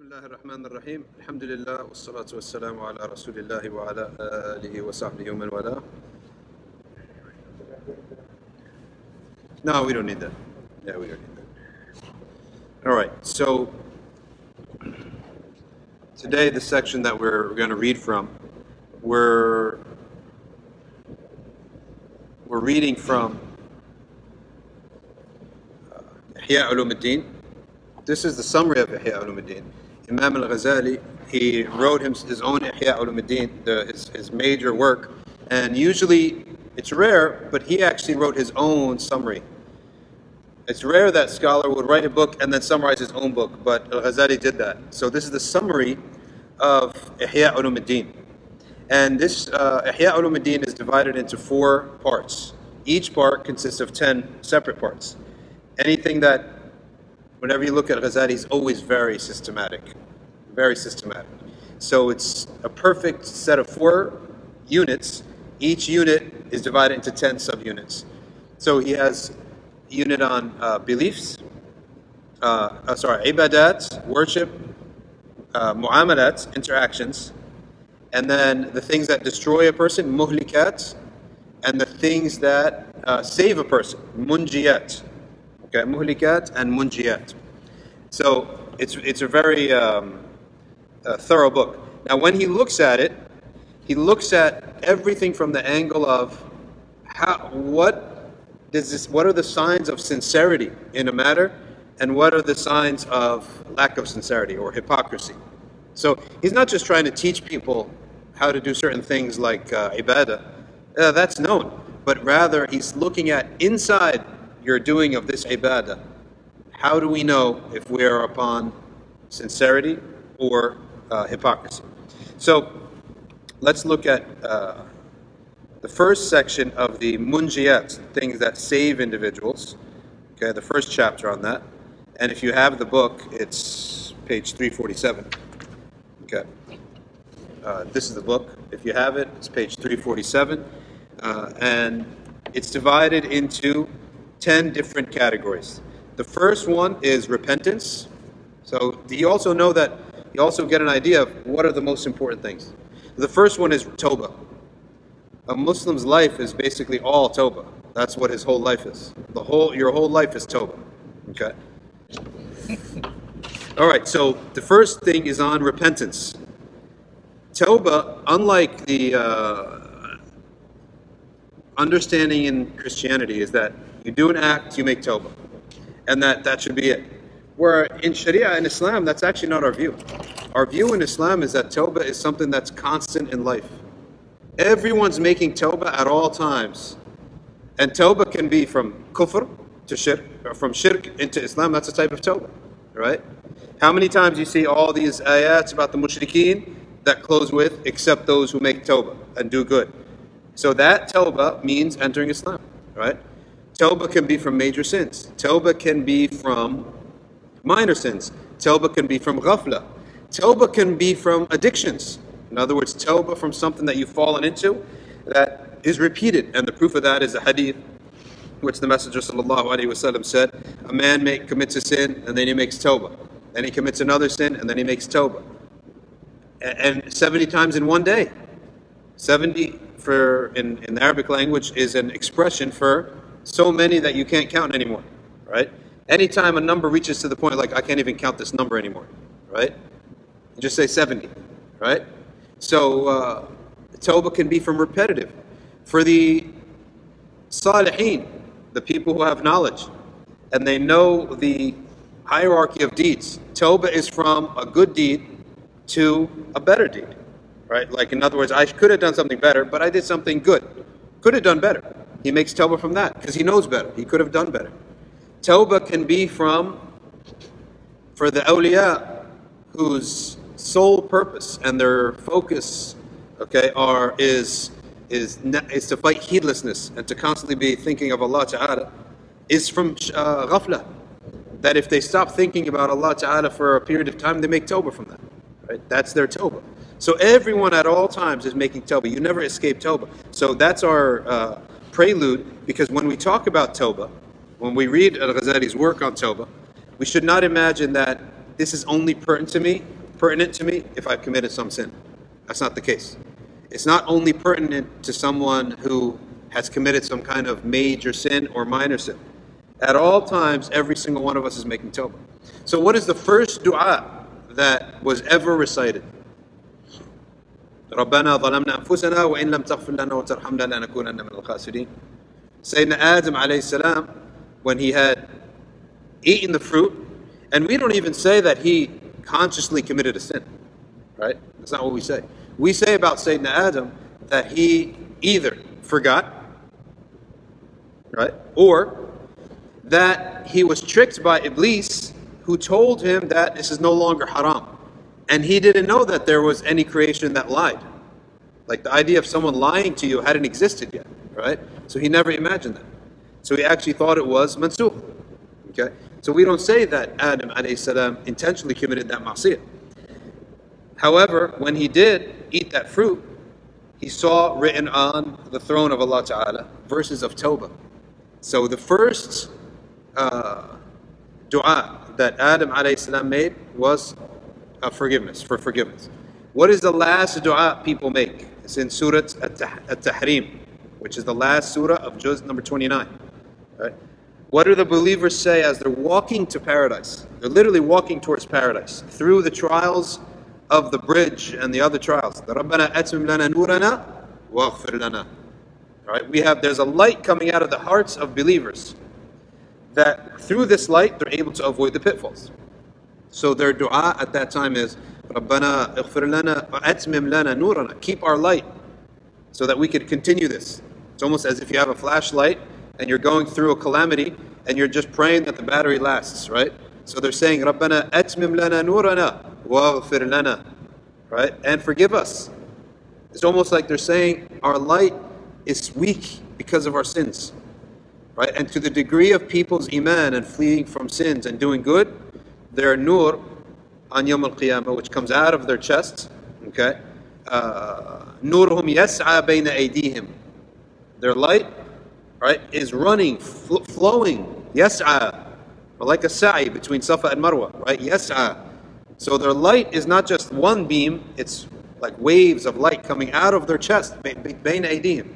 بسم الله الرحمن الرحيم الحمد لله والصلاة والسلام على رسول الله وعلى آله وصحبه ومن والاه No, we don't need that. Yeah, we don't need that. All right, so today the section that we're going to read from, we're we're reading from uh, Ihya Ulumuddin. This is the summary of Ihya Ulumuddin. Imam al-Ghazali, he wrote him, his own Ihya Ulumuddin, the, his, his major work, and usually it's rare, but he actually wrote his own summary. It's rare that scholar would write a book and then summarize his own book, but Al-Ghazali did that. So this is the summary of Ihya Ulumuddin. And this uh, Ihya Ulumuddin is divided into four parts. Each part consists of ten separate parts. Anything that, whenever you look at Ghazali, is always very systematic. Very systematic. So it's a perfect set of four units. Each unit is divided into ten subunits. So he has a unit on uh, beliefs, uh, uh, sorry, ibadat, worship, uh, muamalat, interactions, and then the things that destroy a person, muhlikat, and the things that uh, save a person, munjiyat. Okay, muhlikat and munjiyat. So it's it's a very um, uh, thorough book. Now, when he looks at it, he looks at everything from the angle of how what does this what are the signs of sincerity in a matter, and what are the signs of lack of sincerity or hypocrisy. So he's not just trying to teach people how to do certain things like uh, ibadah. Uh, that's known. But rather, he's looking at inside your doing of this ibadah. How do we know if we are upon sincerity or uh, hypocrisy? So let's look at uh, the first section of the munjiyat, things that save individuals. Okay, the first chapter on that. And if you have the book, it's page 347. Okay. Uh, this is the book. If you have it, it's page 347. Uh, and it's divided into 10 different categories. The first one is repentance. So do you also know that, you also get an idea of what are the most important things. The first one is Toba. A Muslim's life is basically all Toba. That's what his whole life is. The whole, your whole life is Toba. Okay? All right, so the first thing is on repentance. Toba, unlike the uh, understanding in Christianity, is that you do an act, you make Toba, And that, that should be it. Where in Sharia and Islam, that's actually not our view. Our view in Islam is that Tawbah is something that's constant in life. Everyone's making Tawbah at all times. And Tawbah can be from kufr to shirk, or from shirk into Islam. That's a type of Tawbah, right? How many times you see all these ayats about the mushrikeen that close with, except those who make Tawbah and do good. So that Tawbah means entering Islam, right? Tawbah can be from major sins. Tawbah can be from minor sins. Tawbah can be from ghafla. Tawbah can be from addictions. In other words, tawbah from something that you've fallen into that is repeated. And the proof of that is a hadith which the Messenger ﷺ said, a man may, commits a sin and then he makes tawbah. Then he commits another sin and then he makes tawbah. And 70 times in one day. 70 for in, in the Arabic language is an expression for so many that you can't count anymore. Right? Anytime a number reaches to the point like I can't even count this number anymore. Right? You just say 70. Right? So uh, can be from repetitive. For the salihin, the people who have knowledge, and they know the hierarchy of deeds. Tawbah is from a good deed to a better deed. Right? Like in other words, I could have done something better, but I did something good. Could have done better. He makes tawbah from that because he knows better. He could have done better. Tawbah can be from for the awliya whose sole purpose and their focus, okay, are is is is to fight heedlessness and to constantly be thinking of Allah Taala, is from uh, ghafla. That if they stop thinking about Allah Taala for a period of time, they make tawbah from that. Right? That's their tawbah. So everyone at all times is making tawbah. You never escape tawbah. So that's our uh, prelude because when we talk about tawbah, when we read Al Ghazali's work on tawbah, we should not imagine that this is only pertinent to me, pertinent to me if I've committed some sin. That's not the case. It's not only pertinent to someone who has committed some kind of major sin or minor sin. At all times, every single one of us is making tawbah. So, what is the first dua that was ever recited? ربنا ظلمنا أنفسنا وإن لم تغفر لنا وترحمنا لنكونن من الخاسرين. Sayyidina Adam alayhi salam, when he had eaten the fruit, and we don't even say that he consciously committed a sin, right? That's not what we say. We say about Sayyidina Adam that he either forgot, right, or that he was tricked by Iblis, who told him that this is no longer haram. And he didn't know that there was any creation that lied. Like the idea of someone lying to you hadn't existed yet, right? So he never imagined that. So he actually thought it was mansukh. Okay? So we don't say that Adam salam intentionally committed that ma'siyah. However, when he did eat that fruit, he saw written on the throne of Allah Ta'ala verses of Tawbah. So the first uh, dua that Adam salam made was uh, forgiveness, for forgiveness. What is the last dua people make? It's in Surah At-Tahrim, which is the last surah of Juz number 29. Right? What do the believers say as they're walking to paradise? They're literally walking towards paradise through the trials of the bridge and the other trials. رَبَّنَا أَتْمِمْ لَنَا نُورَنَا وَاغْفِرْ لَنَا Right? We have there's a light coming out of the hearts of believers that through this light they're able to avoid the pitfalls. So their dua at that time is رَبَّنَا اغْفِرْ لَنَا وَأَتْمِمْ لَنَا نُورَنَا Keep our light so that we could continue this. It's almost as if you have a flashlight and you're going through a calamity and you're just praying that the battery lasts, right? So they're saying, رَبَّنَا أَتْمِمْ لَنَا نُورَنَا وَاغْفِرْ لَنَا Right? And forgive us. It's almost like they're saying our light is weak because of our sins. Right? And to the degree of people's iman and fleeing from sins and doing good, their nur on Yom Al Qiyamah, which comes out of their chests, okay? Nurhum yas'a bayna aydihim. Their light, right, is running, fl- flowing, yas'a, like a sa'i between Safa and Marwa, right? Yas'a. So their light is not just one beam, it's like waves of light coming out of their chest, bayna aydihim,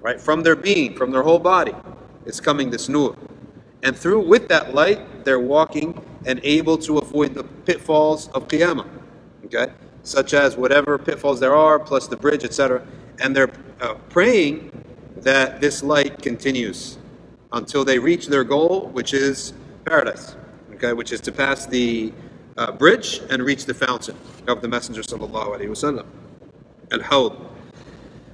right? From their being, from their whole body, is coming this nur. And through with that light, they're walking and able to avoid the pitfalls of Qiyamah. Okay? Such as whatever pitfalls there are, plus the bridge, etc. And they're uh, praying that this light continues until they reach their goal, which is paradise. Okay? Which is to pass the uh, bridge and reach the fountain of the Messenger sallallahu alaihi wasallam. Al-Hawd.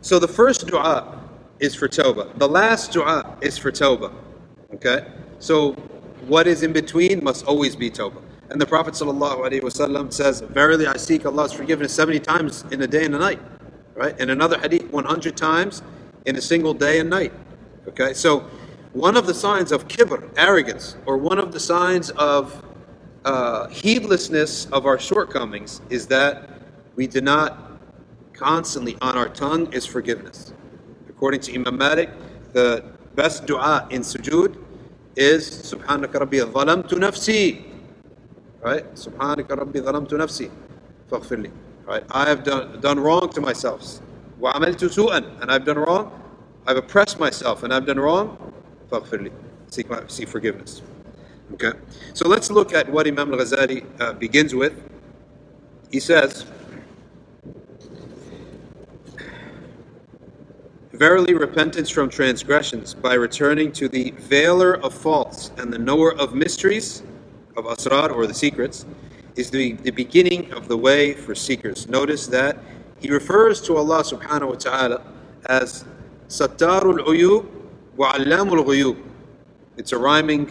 So the first dua is for tawbah. The last dua is for tawbah. Okay? So what is in between must always be tawbah. And the Prophet ﷺ says, Verily I seek Allah's forgiveness 70 times in a day and a night. Right? In another hadith, 100 times in a single day and night. Okay? So one of the signs of kibr, arrogance, or one of the signs of uh, heedlessness of our shortcomings is that we do not constantly on our tongue is forgiveness. According to Imam Malik, the best dua in sujood is Subhanaka Rabbi Zalamtu Nafsi. Right? Subhanaka Rabbi Zalamtu Nafsi. Faghfirli. Right? I have done, done wrong to myself. وعملت سوءا and I've done wrong. I've oppressed myself and I've done wrong. Faghfirli. Seek, my, seek forgiveness. Okay? So let's look at what Imam al-Ghazali uh, begins with. He says, Verily, repentance from transgressions by returning to the veiler of faults and the knower of mysteries, of asrar or the secrets, is the, the beginning of the way for seekers. Notice that he refers to Allah subhanahu wa ta'ala as Sattarul Uyub wa Allamul. It's a rhyming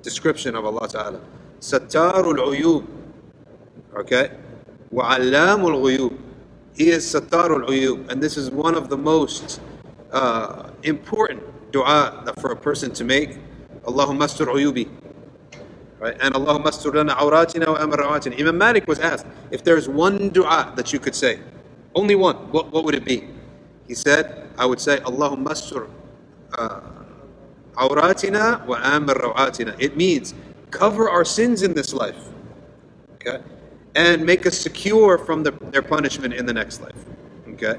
description of Allah ta'ala. Sattarul Uyub. Okay? Wa Allamul Ghuyub. He is Sattarul Uyub. And this is one of the most uh, important dua for a person to make. Allahumma astur uyubi. Right? And Allahumma astur lana awratina wa amr rawatina. Imam Malik was asked, if there's one dua that you could say, only one, what, what would it be? He said, I would say, Allahumma astur uh, awratina wa amr rawatina. It means cover our sins in this life Okay? And make us secure from the, their punishment in the next life. Okay?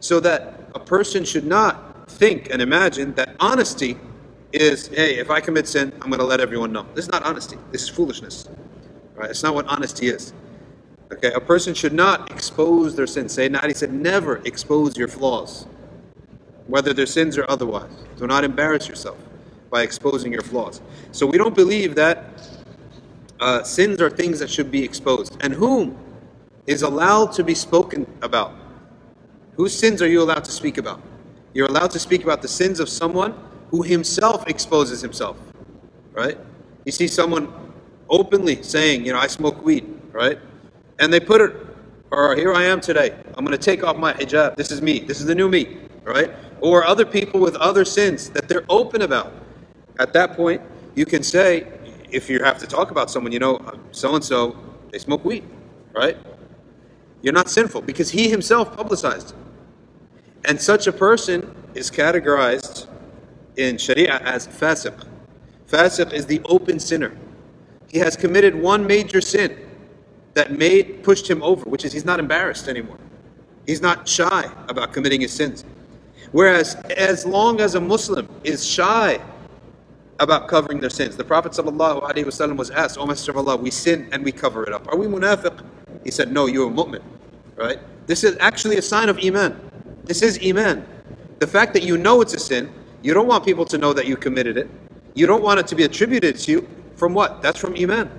So that a person should not think and imagine that honesty is, hey, if I commit sin, I'm going to let everyone know. This is not honesty. This is foolishness. Right? It's not what honesty is. Okay, a person should not expose their sins. Sayyidina Ali said, never expose your flaws, whether they're sins or otherwise. Do not embarrass yourself by exposing your flaws. So we don't believe that uh, sins are things that should be exposed. And whom is allowed to be spoken about? Whose sins are you allowed to speak about? You're allowed to speak about the sins of someone who himself exposes himself, right? You see someone openly saying, you know, I smoke weed, right? And they put it, or here I am today. I'm going to take off my hijab. This is me. This is the new me, right? Or other people with other sins that they're open about. At that point, you can say, if you have to talk about someone, you know, so and so, they smoke weed, right? You're not sinful because he himself publicized. And such a person is categorized in Sharia as fasiq. Fasiq is the open sinner. He has committed one major sin that made pushed him over, which is he's not embarrassed anymore. He's not shy about committing his sins. Whereas as long as a Muslim is shy about covering their sins, the Prophet ﷺ was asked, O Messenger of Allah, we sin and we cover it up. Are we munafiq? He said, No, you're a mu'min. Right? This is actually a sign of iman. This is iman. The fact that you know it's a sin, you don't want people to know that you committed it. You don't want it to be attributed to you from what? That's from iman.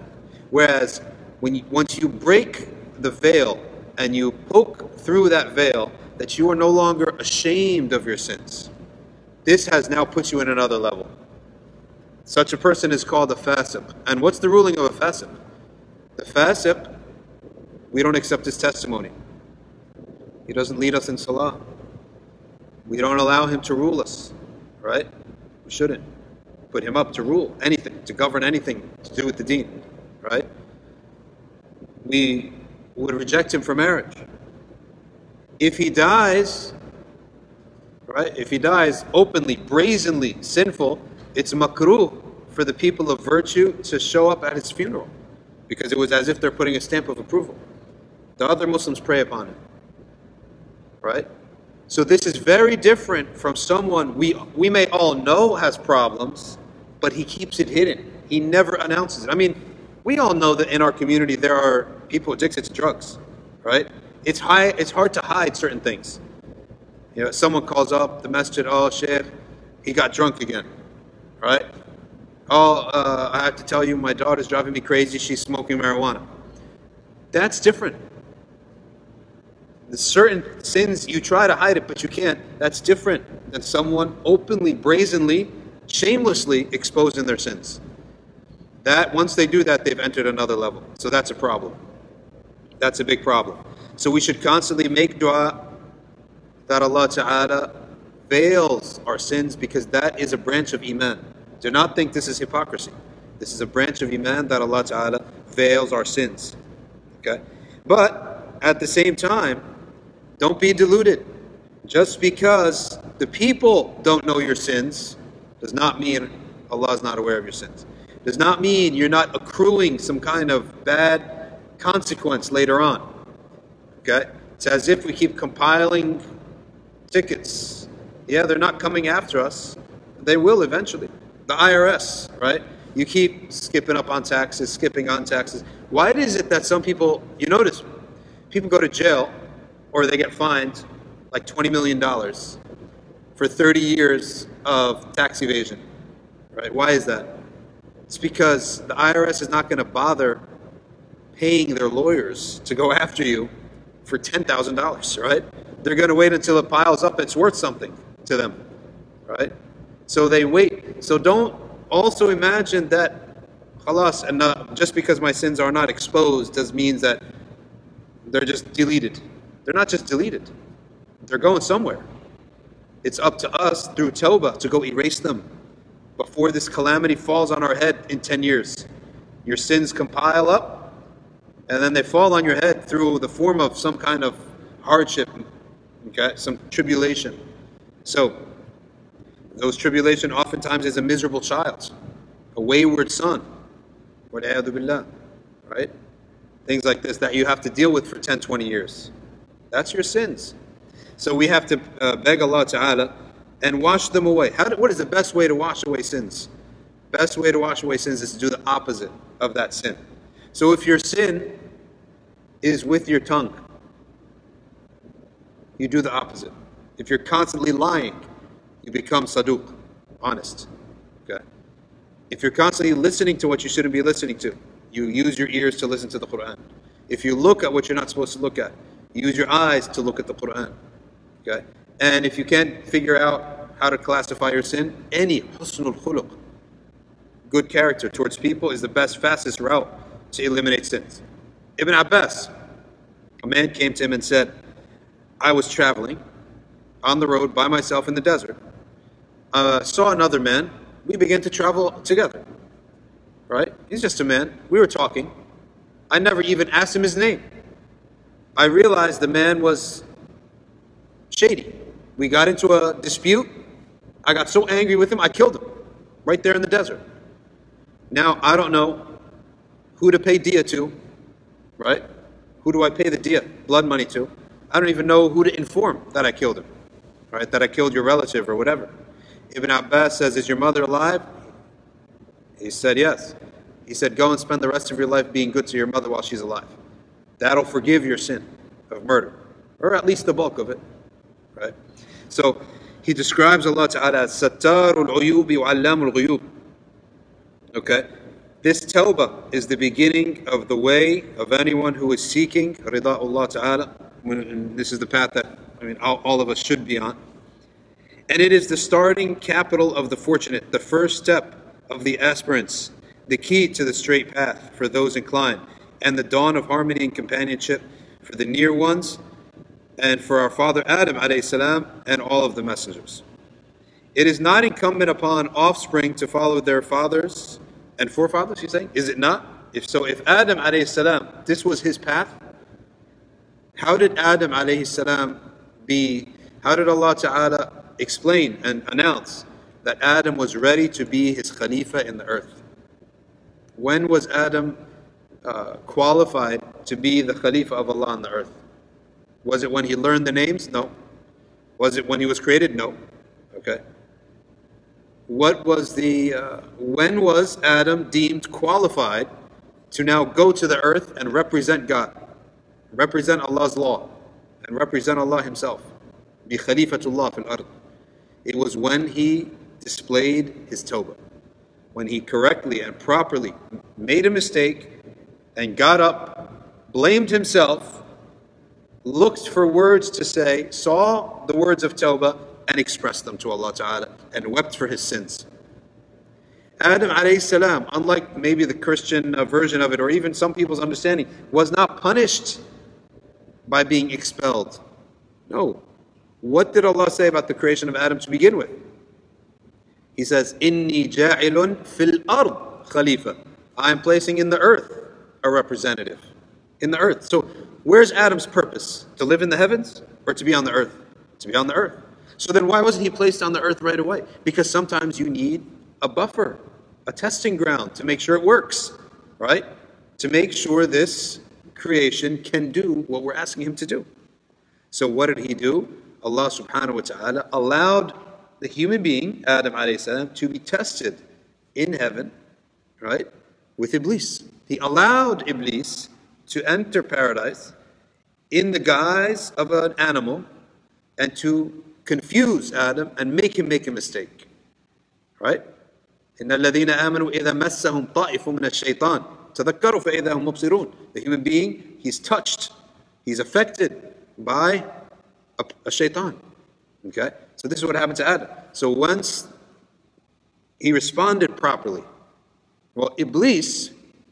Whereas when you, once you break the veil and you poke through that veil, that you are no longer ashamed of your sins. This has now put you in another level. Such a person is called a fasiq. And what's the ruling of a fasiq? The fasiq, we don't accept his testimony. He doesn't lead us in salah. We don't allow him to rule us, right? We shouldn't put him up to rule anything, to govern anything to do with the deen, right? We would reject him for marriage. If he dies, right, if he dies openly, brazenly sinful, it's makruh for the people of virtue to show up at his funeral because it was as if they're putting a stamp of approval. The other Muslims pray upon him. Right? So this is very different from someone we, we may all know has problems, but he keeps it hidden. He never announces it. I mean, we all know that in our community there are people addicted to drugs, right? It's high. It's hard to hide certain things. You know, someone calls up the masjid, oh, Sheikh, he got drunk again, right? Oh, uh, I have to tell you, my daughter's driving me crazy. She's smoking marijuana. That's different. The certain sins you try to hide it, but you can't. That's different than someone openly, brazenly, shamelessly exposing their sins. That once they do that, they've entered another level. So that's a problem. That's a big problem. So we should constantly make dua that Allah Ta'ala veils our sins because that is a branch of Iman. Do not think this is hypocrisy. This is a branch of Iman that Allah Ta'ala veils our sins. Okay? But at the same time, don't be deluded. Just because the people don't know your sins does not mean Allah is not aware of your sins does not mean you're not accruing some kind of bad consequence later on. Okay? It's as if we keep compiling tickets. Yeah, they're not coming after us. They will eventually. The IRS, right? You keep skipping up on taxes, skipping on taxes. Why is it that some people, you notice, people go to jail or they get fined like $20 million for 30 years of tax evasion? Right? Why is that? It's because the IRS is not going to bother paying their lawyers to go after you for $10,000, right? They're going to wait until it piles up, it's worth something to them, right? So they wait. So don't also imagine that halas, and not, just because my sins are not exposed does means that they're just deleted. They're not just deleted. They're going somewhere. It's up to us through Tawbah to go erase them before this calamity falls on our head in 10 years. Your sins compile up, and then they fall on your head through the form of some kind of hardship, okay, some tribulation. So, those tribulation oftentimes is a miserable child, a wayward son, right? things like this that you have to deal with for 10, 20 years. That's your sins. So we have to uh, beg Allah Ta'ala and wash them away. How do, what is the best way to wash away sins? Best way to wash away sins is to do the opposite of that sin. So if your sin is with your tongue, you do the opposite. If you're constantly lying, you become saduq, honest. Okay. If you're constantly listening to what you shouldn't be listening to, you use your ears to listen to the Quran. If you look at what you're not supposed to look at, use your eyes to look at the Quran. Okay? And if you can't figure out how to classify your sin, any husnul khuluq, good character towards people, is the best, fastest route to eliminate sins. Ibn Abbas, a man came to him and said, I was traveling on the road by myself in the desert. Uh, saw another man. We began to travel together. Right? He's just a man. We were talking. I never even asked him his name. I realized the man was shady. We got into a dispute. I got so angry with him, I killed him right there in the desert. Now, I don't know who to pay dia to, right? Who do I pay the dia, blood money to? I don't even know who to inform that I killed him, right? That I killed your relative or whatever. Ibn Abbas says, Is your mother alive? He said, Yes. He said, Go and spend the rest of your life being good to your mother while she's alive. That'll forgive your sin of murder, or at least the bulk of it, right? So he describes Allah Ta'ala as Sattarul Uyubi wa Allamul Ghuyub. Okay? This tawbah is the beginning of the way of anyone who is seeking Rida Allah Ta'ala. And this is the path that I mean all, all of us should be on. And it is the starting capital of the fortunate, the first step of the aspirants, the key to the straight path for those inclined, and the dawn of harmony and companionship for the near ones and for our father Adam salam and all of the messengers. It is not incumbent upon offspring to follow their fathers and forefathers, he's saying? Is it not? If so, if Adam salam, this was his path, how did Adam salam be, how did Allah Ta'ala explain and announce that Adam was ready to be his Khalifa in the earth? When was Adam uh, qualified to be the Khalifa of Allah on the earth? Was it when he learned the names? No. Was it when he was created? No. Okay. What was the, uh, when was Adam deemed qualified to now go to the earth and represent God, represent Allah's law, and represent Allah Himself? Be Khalifatullah fil ard. It was when he displayed his tawbah, when he correctly and properly made a mistake and got up, blamed himself, looked for words to say, saw the words of Tawbah, and expressed them to Allah Ta'ala, and wept for his sins. Adam alayhi salam, unlike maybe the Christian uh, version of it, or even some people's understanding, was not punished by being expelled. No. What did Allah say about the creation of Adam to begin with? He says, Inni ja'ilun fil ard khalifa. I am placing in the earth a representative. In the earth. So Where's Adam's purpose? To live in the heavens or to be on the earth? To be on the earth. So then why wasn't he placed on the earth right away? Because sometimes you need a buffer, a testing ground to make sure it works, right? To make sure this creation can do what we're asking him to do. So what did he do? Allah subhanahu wa ta'ala allowed the human being, Adam alayhi salam, to be tested in heaven, right? With Iblis. He allowed Iblis to enter paradise in the guise of an animal and to confuse Adam and make him make a mistake. Right? إن الذين آمنوا إذا مسهم طائف من الشيطان تذكروا فإذا هم مبصرون. The human being, he's touched, he's affected by a, a shaitan. Okay? So this is what happened to Adam. So once he responded properly, well, Iblis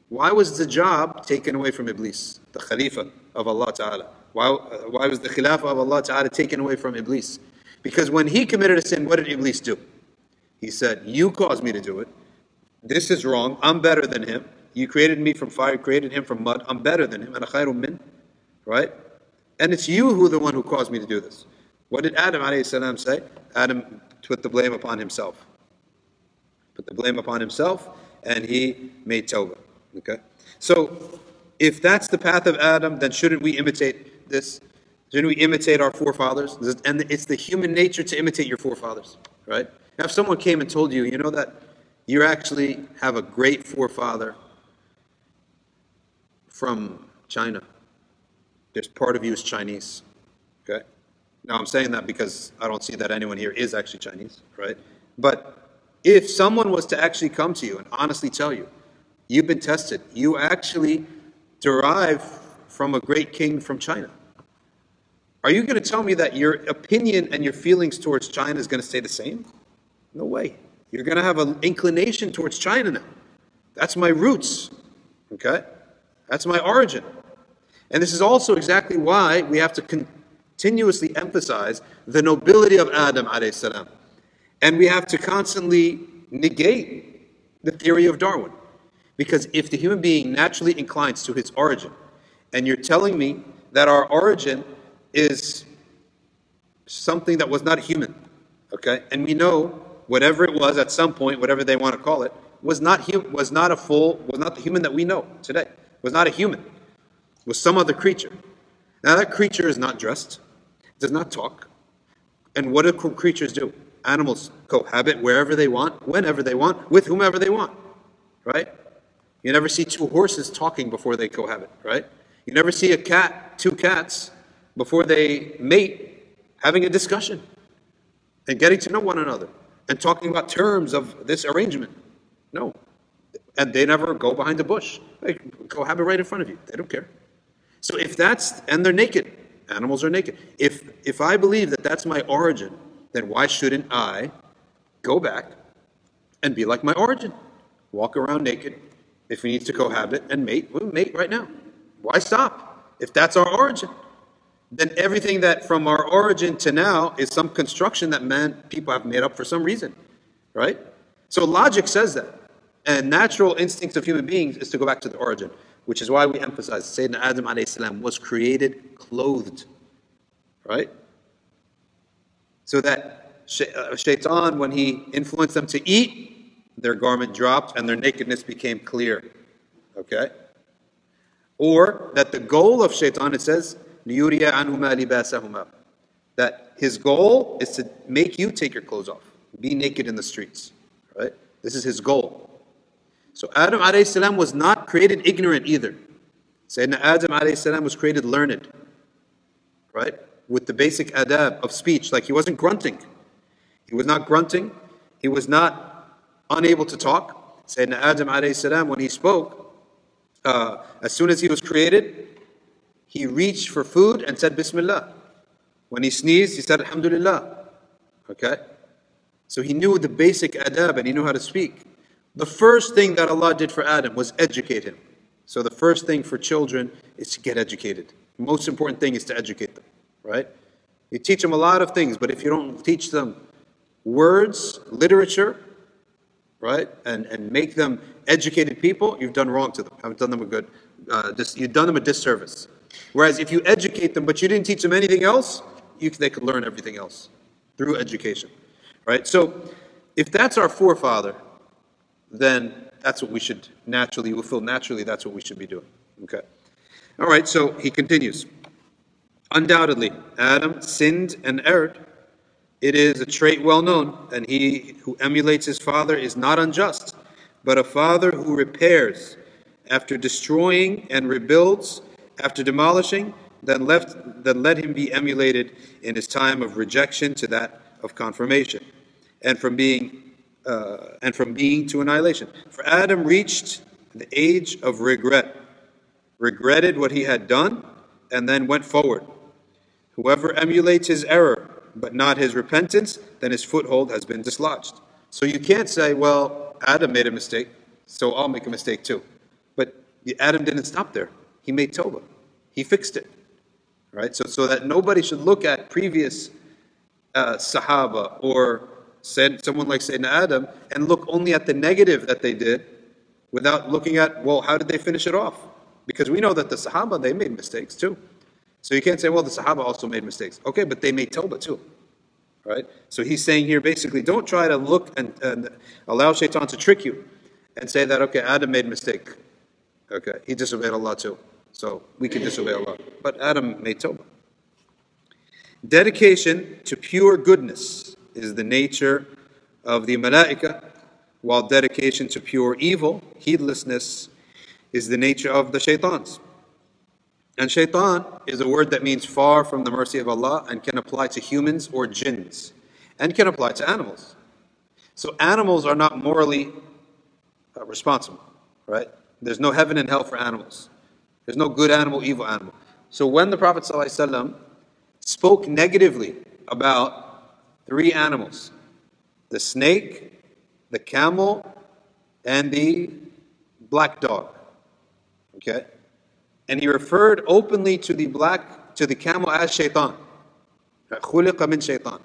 why was the job taken away from Iblis, the Khalifa of Allah Ta'ala? Why, uh, why was the Khilafah of Allah Ta'ala taken away from Iblis? Because when he committed a sin, what did Iblis do? He said, You caused me to do it. This is wrong. I'm better than him. You created me from fire, created him from mud. I'm better than him. And min. Right? And it's you who the one who caused me to do this. What did Adam salam say? Adam put the blame upon himself. Put the blame upon himself, and he made tawbah. Okay? So, if that's the path of Adam, then shouldn't we imitate this? Shouldn't we imitate our forefathers? And it's the human nature to imitate your forefathers, right? Now, if someone came and told you, you know that you actually have a great forefather from China, there's part of you is Chinese, okay? Now, I'm saying that because I don't see that anyone here is actually Chinese, right? But if someone was to actually come to you and honestly tell you, you've been tested, you actually derive from a great king from China. Are you going to tell me that your opinion and your feelings towards China is going to stay the same? No way. You're going to have an inclination towards China now. That's my roots. Okay? That's my origin. And this is also exactly why we have to continuously emphasize the nobility of Adam salam. And we have to constantly negate the theory of Darwin. Because if the human being naturally inclines to his origin, and you're telling me that our origin is something that was not human, okay? And we know whatever it was at some point, whatever they want to call it, was not hum- was not a full, was not the human that we know today. Was not a human. Was some other creature. Now that creature is not dressed, does not talk. And what do creatures do? Animals cohabit wherever they want, whenever they want, with whomever they want. Right? You never see two horses talking before they cohabit, right? You never see a cat, two cats, before they mate, having a discussion and getting to know one another and talking about terms of this arrangement. No. And they never go behind the bush. They cohabit right in front of you. They don't care. So if that's, and they're naked, animals are naked. If, if I believe that that's my origin, then why shouldn't I go back and be like my origin? Walk around naked. If we need to cohabit and mate, we'll mate right now. Why stop? If that's our origin, then everything that from our origin to now is some construction that man people have made up for some reason, right? So logic says that, and natural instincts of human beings is to go back to the origin, which is why we emphasize Sayyidina Adam alayhi was created clothed, right? So that uh, shaitan, when he influenced them to eat, their garment dropped and their nakedness became clear. Okay? Or that the goal of shaitan, it says, that his goal is to make you take your clothes off, be naked in the streets. Right? This is his goal. So Adam salam was not created ignorant either. Sayyidina Adam salam was created learned. Right? With the basic adab of speech, like he wasn't grunting. He was not grunting. He was not unable to talk. Sayyidina Adam salam, when he spoke, uh, as soon as he was created, he reached for food and said Bismillah. When he sneezed, he said Alhamdulillah. Okay? So he knew the basic adab and he knew how to speak. The first thing that Allah did for Adam was educate him. So the first thing for children is to get educated. The most important thing is to educate them, right? You teach them a lot of things, but if you don't teach them words, literature, right, and, and make them educated people, you've done wrong to them. Haven't done them a good, uh, dis- you've done them a disservice. Whereas if you educate them, but you didn't teach them anything else, you, they could learn everything else through education. Right? So if that's our forefather, then that's what we should naturally, we feel naturally that's what we should be doing. Okay. All right, so he continues. Undoubtedly, Adam sinned and erred. It is a trait well known, and he who emulates his father is not unjust, but a father who repairs after destroying and rebuilds after demolishing, then, left, then let him be emulated in his time of rejection to that of confirmation, and from being uh, and from being to annihilation. For Adam reached the age of regret, regretted what he had done, and then went forward. Whoever emulates his error, but not his repentance, then his foothold has been dislodged. So you can't say, well, Adam made a mistake, so I'll make a mistake too. But Adam didn't stop there. He made Toba. He fixed it. Right? So, so that nobody should look at previous uh, Sahaba or said someone like Sayyidina Adam and look only at the negative that they did without looking at, well, how did they finish it off? Because we know that the Sahaba, they made mistakes too. So you can't say, well, the Sahaba also made mistakes. Okay, but they made Tawbah too. Right? So he's saying here basically, don't try to look and, and allow shaitan to trick you and say that, okay, Adam made a mistake. Okay, he disobeyed Allah too. So we can disobey Allah. But Adam made tawbah. Dedication to pure goodness is the nature of the malaika, while dedication to pure evil, heedlessness, is the nature of the shaitans. And shaitan is a word that means far from the mercy of Allah and can apply to humans or jinns and can apply to animals. So animals are not morally uh, responsible, right? There's no heaven and hell for animals. There's no good animal, evil animal. So when the Prophet ﷺ spoke negatively about three animals the snake, the camel, and the black dog. Okay? And he referred openly to the black to the camel as shaitan. shaitan.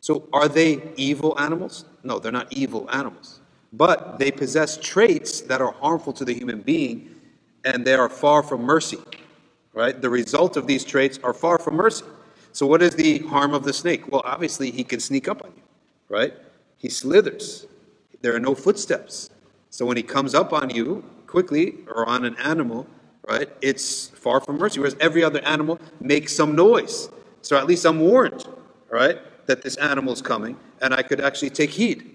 So are they evil animals? No, they're not evil animals. But they possess traits that are harmful to the human being and they are far from mercy. Right? The result of these traits are far from mercy. So what is the harm of the snake? Well, obviously he can sneak up on you, right? He slithers. There are no footsteps. So when he comes up on you quickly or on an animal, right? It's far from mercy, whereas every other animal makes some noise. So at least I'm warned, right, that this animal is coming, and I could actually take heed.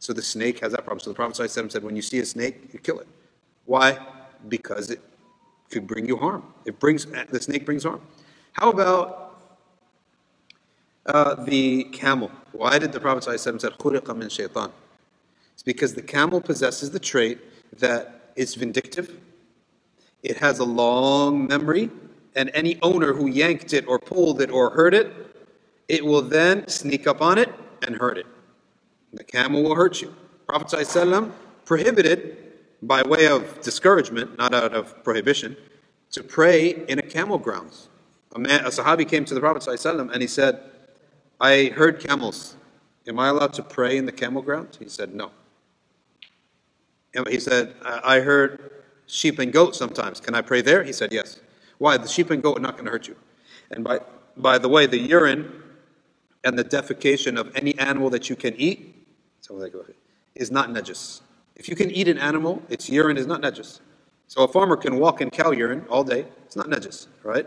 So the snake has that problem. So the Prophet said, when you see a snake, you kill it. Why? Because it could bring you harm. It brings the snake brings harm. How about uh, the camel? Why did the Prophet said "Khuriqa min shaitan"? It's because the camel possesses the trait that is vindictive, it has a long memory, and any owner who yanked it or pulled it or hurt it it will then sneak up on it and hurt it. The camel will hurt you. Prophet ﷺ prohibited, by way of discouragement, not out of prohibition, to pray in a camel grounds. A, man, a Sahabi came to the Prophet ﷺ and he said, I herd camels. Am I allowed to pray in the camel ground? He said, No. And he said, I herd sheep and goat sometimes. Can I pray there? He said, Yes. Why? The sheep and goat are not going to hurt you. And by, by the way, the urine and the defecation of any animal that you can eat is not najis. If you can eat an animal, its urine is not najis. So a farmer can walk in cow urine all day. It's not najis, right?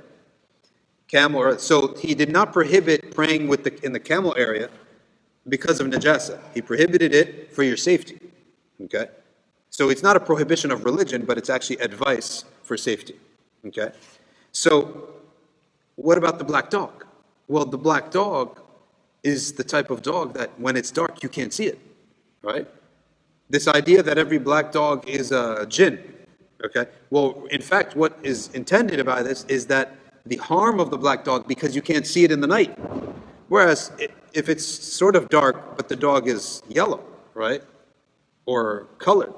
Camel. So he did not prohibit praying with the, in the camel area because of najasa. He prohibited it for your safety. Okay. So it's not a prohibition of religion, but it's actually advice for safety. Okay. So what about the black dog? Well, the black dog is the type of dog that when it's dark you can't see it, right? This idea that every black dog is a jinn, okay? Well, in fact, what is intended by this is that the harm of the black dog because you can't see it in the night. Whereas if it's sort of dark but the dog is yellow, right? Or colored,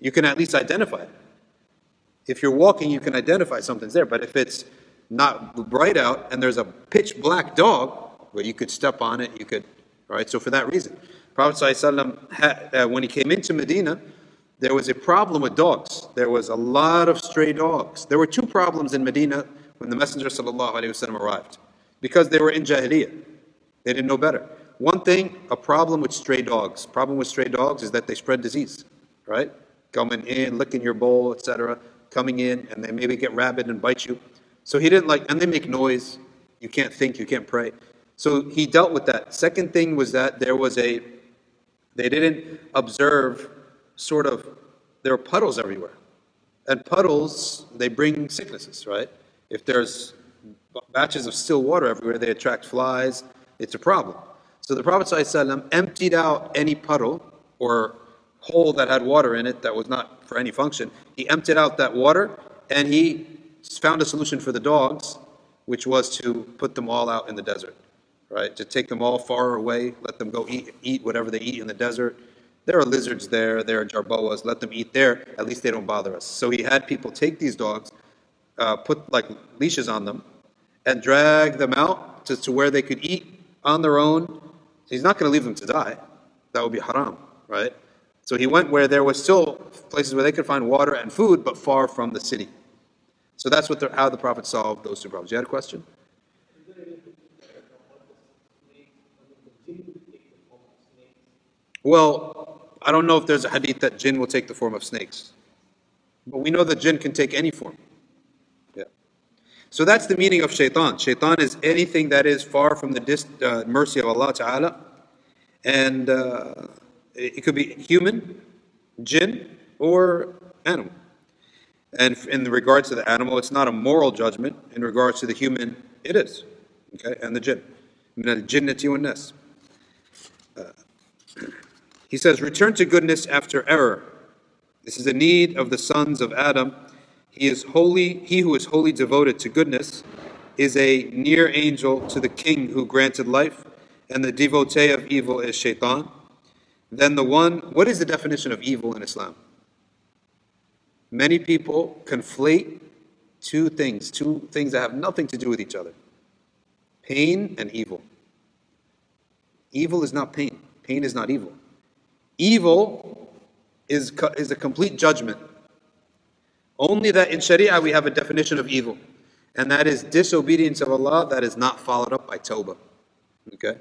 you can at least identify it. If you're walking, you can identify something's there. But if it's not bright out and there's a pitch black dog, where you could step on it, you could, right? So for that reason, Prophet ﷺ, uh, when he came into Medina, there was a problem with dogs. There was a lot of stray dogs. There were two problems in Medina when the Messenger ﷺ arrived, because they were in Jahiliyyah. They didn't know better. One thing, a problem with stray dogs. Problem with stray dogs is that they spread disease, right? Coming in, licking your bowl, etc. Coming in, and they maybe get rabid and bite you. So he didn't like, and they make noise. You can't think, you can't pray. So he dealt with that. Second thing was that there was a, they didn't observe sort of, there were puddles everywhere. And puddles, they bring sicknesses, right? If there's batches of still water everywhere, they attract flies. It's a problem. So the Prophet ﷺ emptied out any puddle or hole that had water in it that was not for any function. He emptied out that water and he found a solution for the dogs, which was to put them all out in the desert right? To take them all far away, let them go eat, eat whatever they eat in the desert. There are lizards there, there are jerboas, let them eat there, at least they don't bother us. So he had people take these dogs, uh, put like leashes on them, and drag them out to, to where they could eat on their own. He's not going to leave them to die. That would be haram, right? So he went where there was still places where they could find water and food, but far from the city. So that's what the, how the Prophet solved those two problems. You had a question? Well, I don't know if there's a hadith that jinn will take the form of snakes. But we know that jinn can take any form. Yeah. So that's the meaning of shaitan. Shaitan is anything that is far from the uh, mercy of Allah Ta'ala. And uh, it could be human, jinn, or animal. And in regards to the animal, it's not a moral judgment. In regards to the human, it is. Okay, and the jinn. jinnati nas. Uh, he says, return to goodness after error. This is a need of the sons of Adam. He is holy, he who is wholly devoted to goodness is a near angel to the king who granted life, and the devotee of evil is shaitan. Then the one, what is the definition of evil in Islam? Many people conflate two things, two things that have nothing to do with each other pain and evil. Evil is not pain, pain is not evil. Evil is, is a complete judgment. Only that in Sharia we have a definition of evil, and that is disobedience of Allah that is not followed up by tawbah. Okay?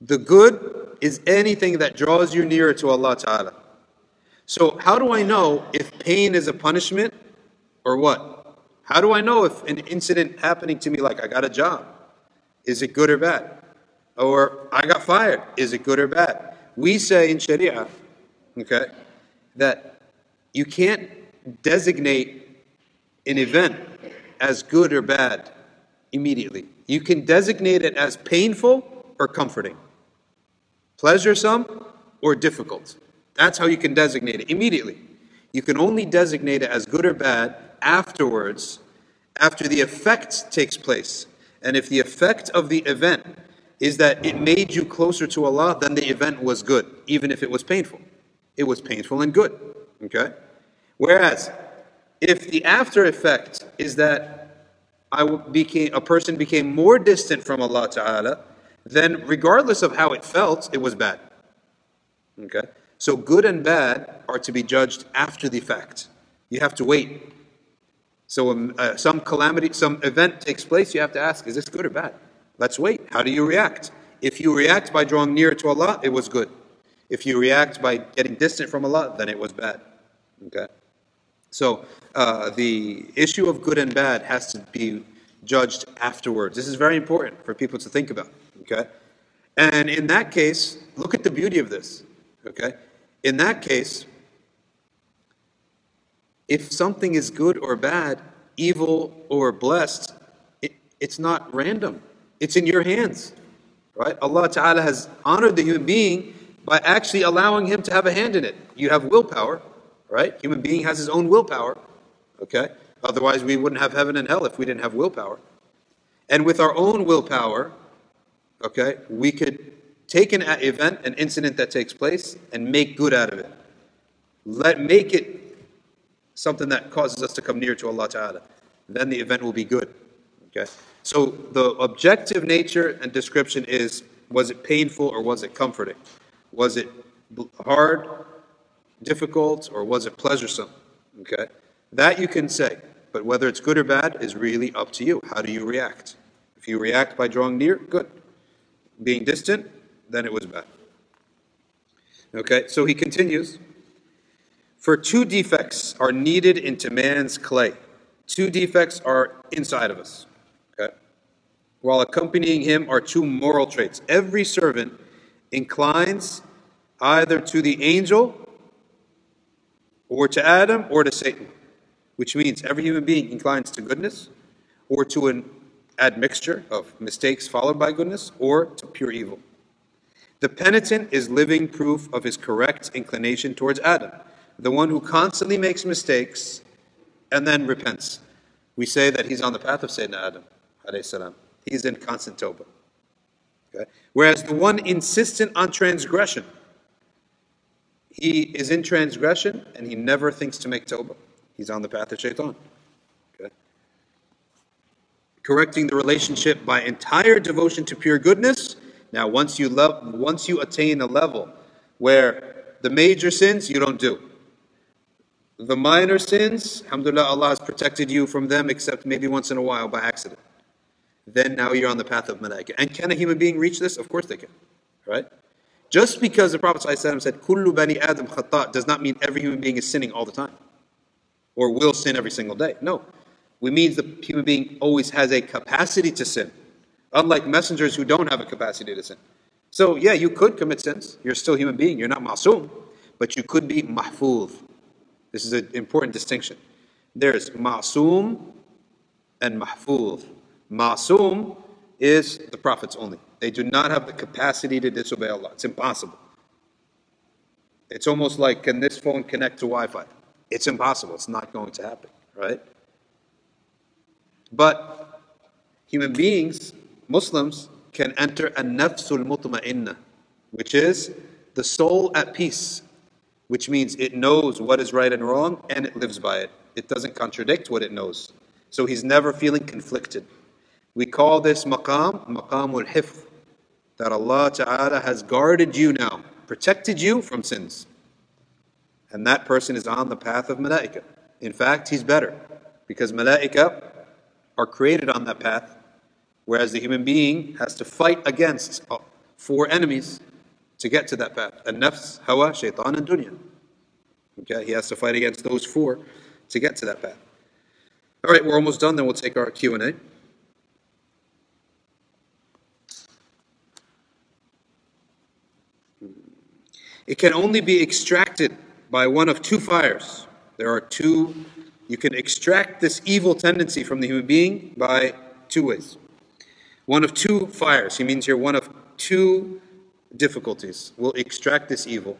The good is anything that draws you nearer to Allah Ta'ala. So, how do I know if pain is a punishment or what? How do I know if an incident happening to me, like I got a job, is it good or bad? Or I got fired, is it good or bad? We say in Sharia, okay, that you can't designate an event as good or bad immediately. You can designate it as painful or comforting, pleasuresome or difficult. That's how you can designate it immediately. You can only designate it as good or bad afterwards, after the effect takes place. And if the effect of the event is that it made you closer to Allah, then the event was good, even if it was painful. It was painful and good. Okay? Whereas, if the after effect is that I became, a person became more distant from Allah Ta'ala, then regardless of how it felt, it was bad. Okay? So good and bad are to be judged after the fact. You have to wait. So um, uh, some calamity, some event takes place, you have to ask, is this good or bad? Let's wait. How do you react? If you react by drawing near to Allah, it was good. If you react by getting distant from Allah, then it was bad. Okay? So uh, the issue of good and bad has to be judged afterwards. This is very important for people to think about. Okay? And in that case, look at the beauty of this. Okay? In that case, if something is good or bad, evil or blessed, it, it's not random. It's in your hands. Right? Allah Ta'ala has honored the human being by actually allowing him to have a hand in it. You have willpower, right? Human being has his own willpower. Okay? Otherwise we wouldn't have heaven and hell if we didn't have willpower. And with our own willpower, okay, we could take an event, an incident that takes place, and make good out of it. Let make it something that causes us to come near to Allah Ta'ala. Then the event will be good. Okay? So the objective nature and description is was it painful or was it comforting? Was it hard, difficult, or was it pleasuresome? Okay? That you can say. But whether it's good or bad is really up to you. How do you react? If you react by drawing near, good. Being distant, then it was bad. Okay, so he continues. For two defects are needed into man's clay. Two defects are inside of us. Okay? While accompanying him are two moral traits. Every servant inclines either to the angel or to Adam or to Satan, which means every human being inclines to goodness or to an admixture of mistakes followed by goodness or to pure evil. The penitent is living proof of his correct inclination towards Adam, the one who constantly makes mistakes and then repents. We say that he's on the path of Sayyidina Adam. Salam. He's in constant tawbah. Okay? Whereas the one insistent on transgression, he is in transgression and he never thinks to make tawbah. He's on the path of shaitan. Correcting the relationship by entire devotion to pure goodness now, once you, love, once you attain a level where the major sins you don't do, the minor sins, alhamdulillah, Allah has protected you from them except maybe once in a while by accident. Then now you're on the path of malaika. And can a human being reach this? Of course they can. Right? Just because the Prophet ﷺ said, Kullu bani Adam khata, does not mean every human being is sinning all the time. or will sin every single day. No. We means the human being always has a capacity to sin, unlike messengers who don't have a capacity to sin. So, yeah, you could commit sins. You're still human being. You're not ma'soom, but you could be mahfuz. This is an important distinction. There's ma'soom and mahfuz. Ma'soom is the prophets only. They do not have the capacity to disobey Allah. It's impossible. It's almost like can this phone connect to Wi Fi? It's impossible. It's not going to happen, right? But human beings, Muslims, can enter a nafsul mutma'inna, which is the soul at peace, which means it knows what is right and wrong and it lives by it. It doesn't contradict what it knows. So he's never feeling conflicted. We call this maqam, maqamul hifz, that Allah Ta'ala has guarded you now, protected you from sins. And that person is on the path of malaika. In fact, he's better because malaika are created on that path, whereas the human being has to fight against uh, four enemies to get to that path. And nafs, hawa, shaitan, and dunya. Okay, he has to fight against those four to get to that path. All right, we're almost done. Then we'll take our Q and A. It can only be extracted by one of two fires. There are two, you can extract this evil tendency from the human being by two ways. One of two fires. He means here one of two difficulties will extract this evil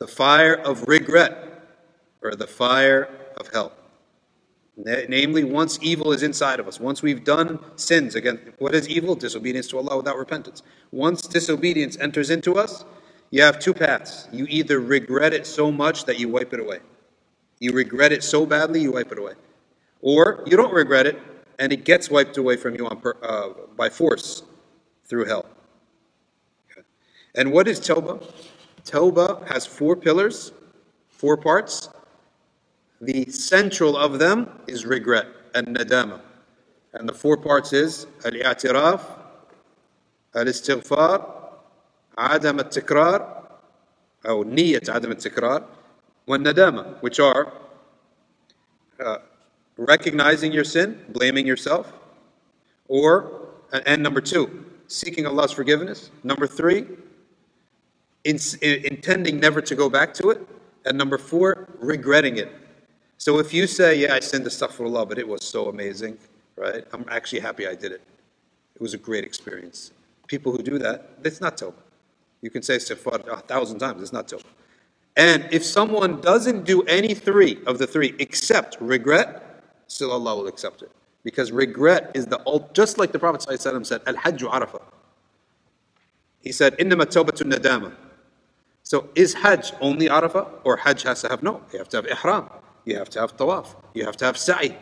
the fire of regret or the fire of hell. Namely, once evil is inside of us, once we've done sins against what is evil? Disobedience to Allah without repentance. Once disobedience enters into us, you have two paths. You either regret it so much that you wipe it away. You regret it so badly, you wipe it away. Or you don't regret it, and it gets wiped away from you on, uh, by force through hell. Okay. And what is Toba? Toba has four pillars, four parts. The central of them is regret and nadama. And the four parts is al-i'tiraf, al-istighfar, adam al-tikrar, or niyat adam al-tikrar, nadama, which are uh, recognizing your sin, blaming yourself, or uh, and number two, seeking Allah's forgiveness. Number three, in, in, intending never to go back to it, and number four, regretting it. So if you say, "Yeah, I sinned astaghfirullah, but it was so amazing," right? I'm actually happy I did it. It was a great experience. People who do that, that's not tawbah. You can say istighfar a thousand times, it's not tawbah. And if someone doesn't do any three of the three except regret, still Allah will accept it. Because regret is the old, just like the Prophet ﷺ said, Al Hajj Arafah. He said, Innama tawbatu nadama. So is Hajj only Arafah or Hajj has to have no? You have to have Ihram, you have to have Tawaf, you have to have Sa'i,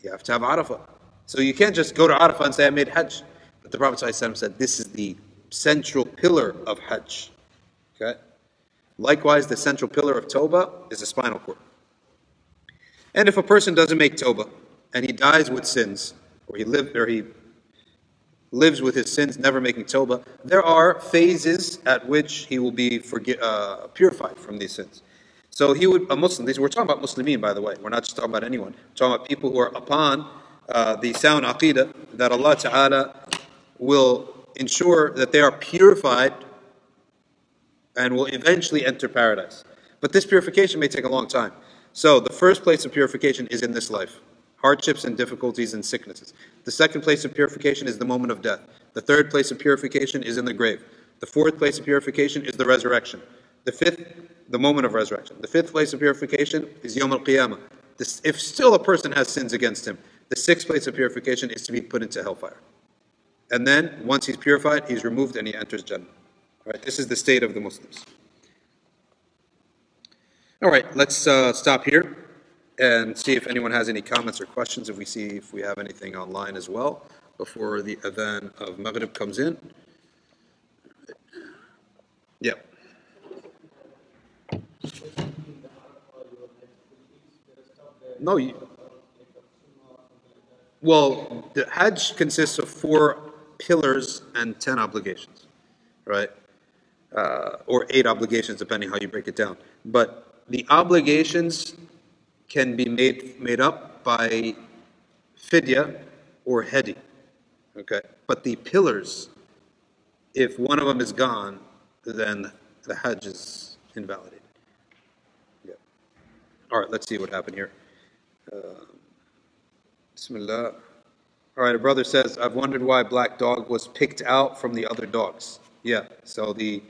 you have to have Arafah. So you can't just go to Arafah and say, I made Hajj. But the Prophet ﷺ said, this is the central pillar of Hajj. Okay? Likewise, the central pillar of Toba is the spinal cord. And if a person doesn't make Toba and he dies with sins, or he live, or he lives with his sins, never making Toba, there are phases at which he will be forget, uh, purified from these sins. So he would, a Muslim, these, we're talking about Muslimin, by the way. We're not just talking about anyone. We're talking about people who are upon uh, the sound aqidah that Allah Ta'ala will ensure that they are purified and will eventually enter paradise. But this purification may take a long time. So the first place of purification is in this life hardships and difficulties and sicknesses. The second place of purification is the moment of death. The third place of purification is in the grave. The fourth place of purification is the resurrection. The fifth, the moment of resurrection. The fifth place of purification is Yom al Qiyamah. If still a person has sins against him, the sixth place of purification is to be put into hellfire. And then, once he's purified, he's removed and he enters Jannah. Right, this is the state of the Muslims. All right, let's uh, stop here and see if anyone has any comments or questions. If we see if we have anything online as well before the adhan of Maghrib comes in. Yeah. No, you, well, the Hajj consists of four pillars and 10 obligations, right? Uh, or eight obligations, depending how you break it down. But the obligations can be made, made up by fidya or hedi. Okay? But the pillars, if one of them is gone, then the Hajj is invalidated. Yeah. All right, let's see what happened here. Uh, Bismillah. All right, a brother says, I've wondered why Black Dog was picked out from the other dogs. Yeah, so the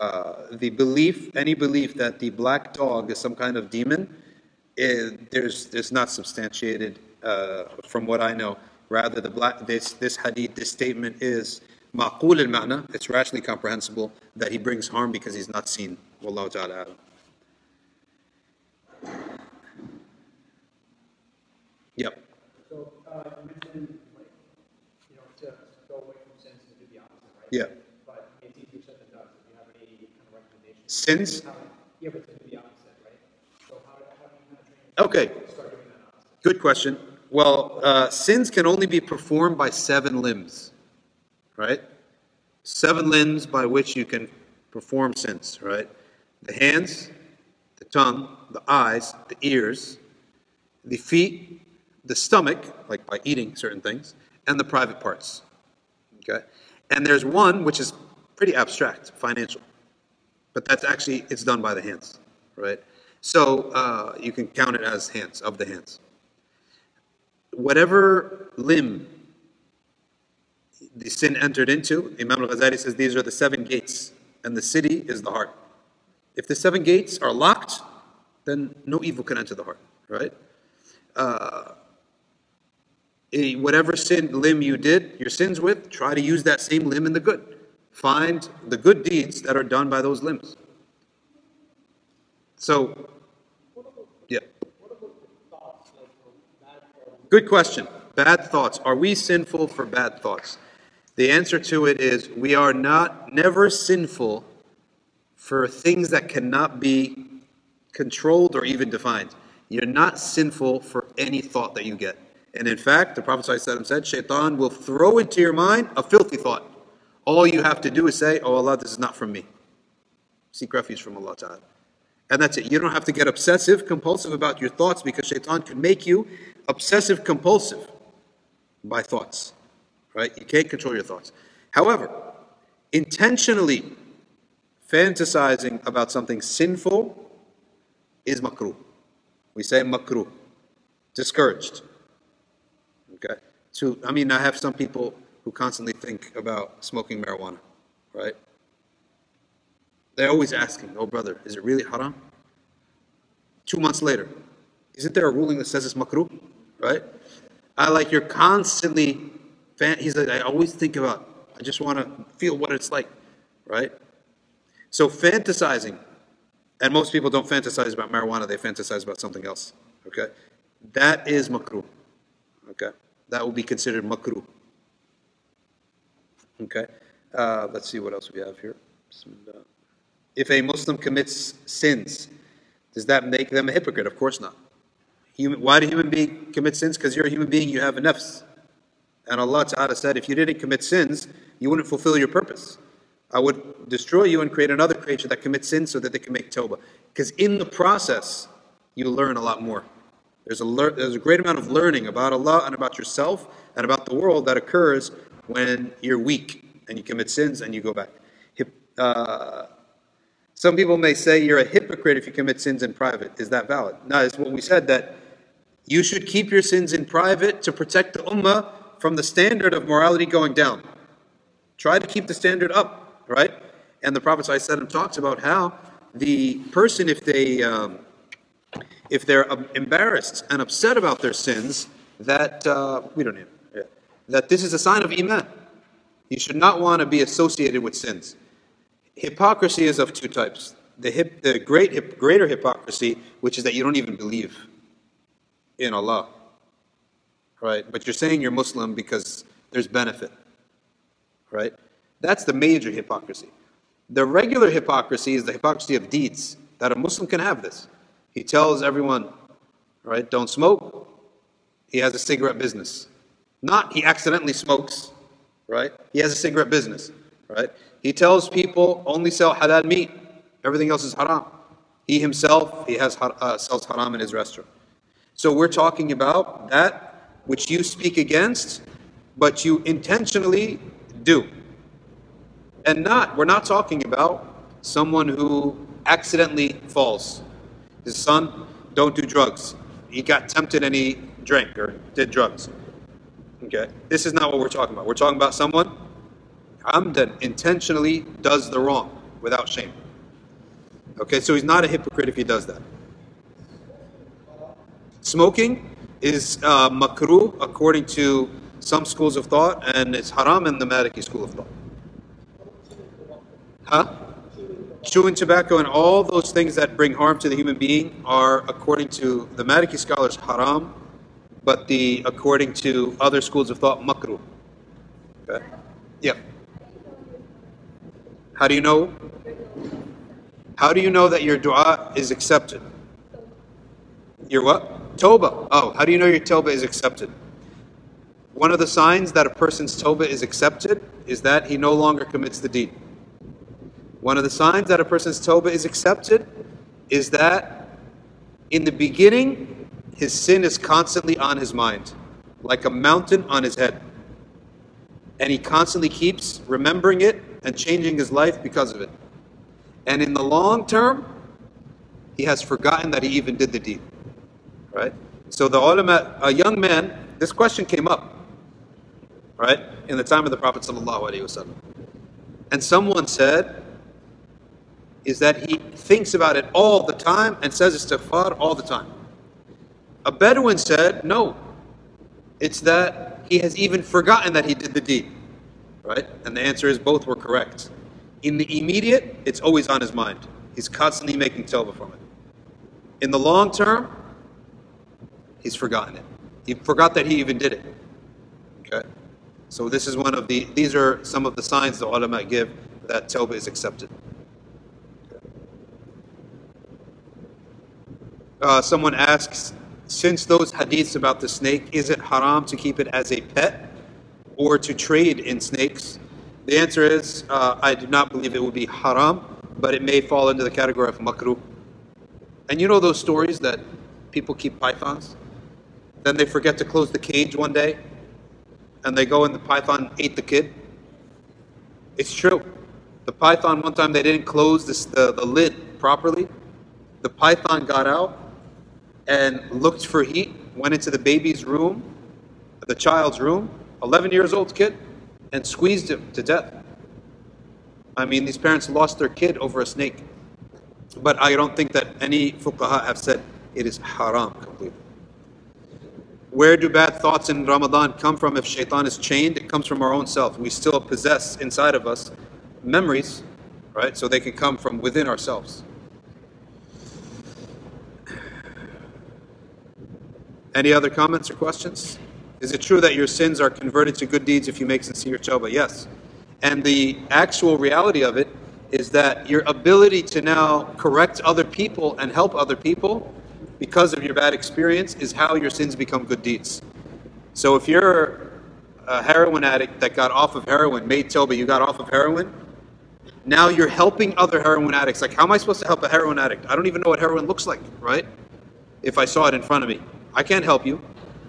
uh, the belief, any belief that the black dog is some kind of demon, is, there's there's not substantiated uh, from what I know. Rather, the black this this hadith, this statement is maqul al ma'na. It's rationally comprehensible that he brings harm because he's not seen. Wallahu ta'ala. Yep. So, uh, you mentioned, like, you know, to go away from sins and do the opposite, right? Yeah. But it's easier said than done, so do you have any kind Sins. Yeah, but to do the opposite, right? So how, how do you kind train? Okay. Start doing that opposite. Good question. Well, uh, sins can only be performed by seven limbs, right? Seven limbs by which you can perform sins, right? The hands, the tongue, the eyes, the ears, the feet, the stomach, like by eating certain things, and the private parts. Okay? And there's one which is pretty abstract, financial. But that's actually, it's done by the hands, right? So uh, you can count it as hands, of the hands whatever limb the sin entered into, Imam al Ghazali says these are the seven gates, and the city is the heart. If the seven gates are locked, then no evil can enter the heart, right? Uh, whatever sin limb you did your sins with, try to use that same limb in the good. Find the good deeds that are done by those limbs. So, yeah. Good question. Bad thoughts. Are we sinful for bad thoughts? The answer to it is we are not never sinful for things that cannot be controlled or even defined. You're not sinful for any thought that you get. And in fact, the Prophet ﷺ said, Shaitan will throw into your mind a filthy thought. All you have to do is say, Oh Allah, this is not from me. Seek refuge from Allah Ta'ala. And that's it. You don't have to get obsessive compulsive about your thoughts because shaitan can make you obsessive compulsive by thoughts. Right? You can't control your thoughts. However, intentionally fantasizing about something sinful is makruh. We say makruh. Discouraged. Okay? So, I mean, I have some people who constantly think about smoking marijuana, right? They're always asking, oh, brother, is it really haram? Two months later, isn't there a ruling that says it's makruh? Right? I like, you're constantly, fan- he's like, I always think about, I just want to feel what it's like, right? So fantasizing, and most people don't fantasize about marijuana, they fantasize about something else, okay? That is makruh, okay? That will be considered makruh. Okay? Uh, let's see what else we have here. If a Muslim commits sins, does that make them a hypocrite? Of course not. Human, why do human beings commit sins? Because you're a human being, you have a nafs. And Allah Ta'ala said, if you didn't commit sins, you wouldn't fulfill your purpose. I would destroy you and create another creature that commits sins so that they can make tawbah. Because in the process, you learn a lot more. There's a, lear- there's a great amount of learning about Allah and about yourself and about the world that occurs when you're weak and you commit sins and you go back. Hip, uh, some people may say you're a hypocrite if you commit sins in private. Is that valid? No, it's what we said that you should keep your sins in private to protect the ummah from the standard of morality going down. Try to keep the standard up, right? And the Prophet ﷺ talks about how the person, if they um, if they're um, embarrassed and upset about their sins, that uh, we don't need that this is a sign of iman. You should not want to be associated with sins. Hypocrisy is of two types. The, hip, the great, hip, greater hypocrisy, which is that you don't even believe in Allah, right? But you're saying you're Muslim because there's benefit, right? That's the major hypocrisy. The regular hypocrisy is the hypocrisy of deeds, that a Muslim can have this. He tells everyone, right, don't smoke. He has a cigarette business. Not he accidentally smokes, right? He has a cigarette business, right? He tells people only sell halal meat. Everything else is haram. He himself, he has uh, sells haram in his restaurant. So we're talking about that which you speak against, but you intentionally do. And not, we're not talking about someone who accidentally falls. His son, don't do drugs. He got tempted and he drank or did drugs. Okay? This is not what we're talking about. We're talking about someone amdan intentionally does the wrong without shame. Okay, so he's not a hypocrite if he does that. Smoking is uh, makruh according to some schools of thought, and it's haram in the Maliki school of thought. Huh? Chewing tobacco and all those things that bring harm to the human being are, according to the Maliki scholars, haram, but the according to other schools of thought, makruh. Okay? Yeah. How do you know? How do you know that your dua is accepted? Your what? Toba. Oh, how do you know your toba is accepted? One of the signs that a person's toba is accepted is that he no longer commits the deed. One of the signs that a person's toba is accepted is that in the beginning, his sin is constantly on his mind, like a mountain on his head. And he constantly keeps remembering it and changing his life because of it. And in the long term, he has forgotten that he even did the deed. Right? So the ulama, a young man, this question came up, right, in the time of the Prophet ﷺ. And someone said, is that he thinks about it all the time and says istighfar all the time. A Bedouin said, no, it's that he has even forgotten that he did the deed. Right? And the answer is both were correct. In the immediate, it's always on his mind. He's constantly making tawbah from it. In the long term, he's forgotten it. He forgot that he even did it. Okay? So this is one of the these are some of the signs the ulama give that tawbah is accepted. Uh, someone asks, since those hadiths about the snake, is it haram to keep it as a pet or to trade in snakes? The answer is, uh, I do not believe it would be haram, but it may fall into the category of makruh. And you know those stories that people keep pythons? Then they forget to close the cage one day, and they go and the python ate the kid. It's true. The python, one time they didn't close this, the, the lid properly. The python got out and looked for heat, went into the baby's room, the child's room, 11 years old kid, and squeezed him to death. I mean, these parents lost their kid over a snake. But I don't think that any fuqaha have said it is haram completely. Where do bad thoughts in Ramadan come from if shaitan is chained? It comes from our own self. We still possess inside of us memories, right? So they can come from within ourselves. Any other comments or questions? Is it true that your sins are converted to good deeds if you make sincere tawbah? Yes. And the actual reality of it is that your ability to now correct other people and help other people because of your bad experience is how your sins become good deeds. So if you're a heroin addict that got off of heroin, made tawbah, you got off of heroin, now you're helping other heroin addicts. Like, how am I supposed to help a heroin addict? I don't even know what heroin looks like, right? If I saw it in front of me. I can't help you.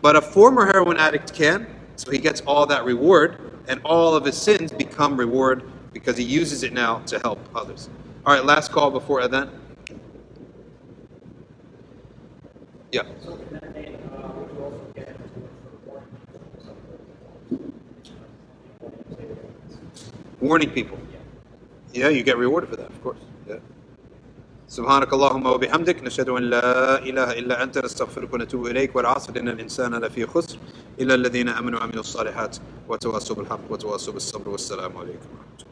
But a former heroin addict can, so he gets all that reward, and all of his sins become reward because he uses it now to help others. All right, last call before Adhan. Yeah. Warning people. Yeah, you get rewarded for that, of course. سبحانك اللهم وبحمدك نشهد أن لا إله إلا أنت نستغفرك ونتوب إليك. والعصر إن الإنسان لفي خسر إلا الذين آمنوا وعملوا الصالحات وتواصوا بالحق وتواصوا بالصبر. والسلام عليكم ورحمة الله.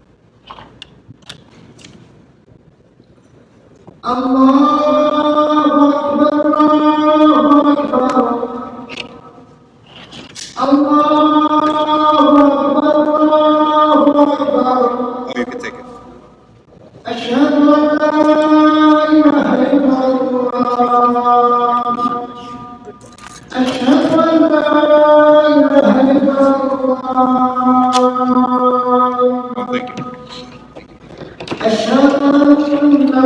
Oh, you can take it. أشهد Oh, thank you. أشهد أن محمدا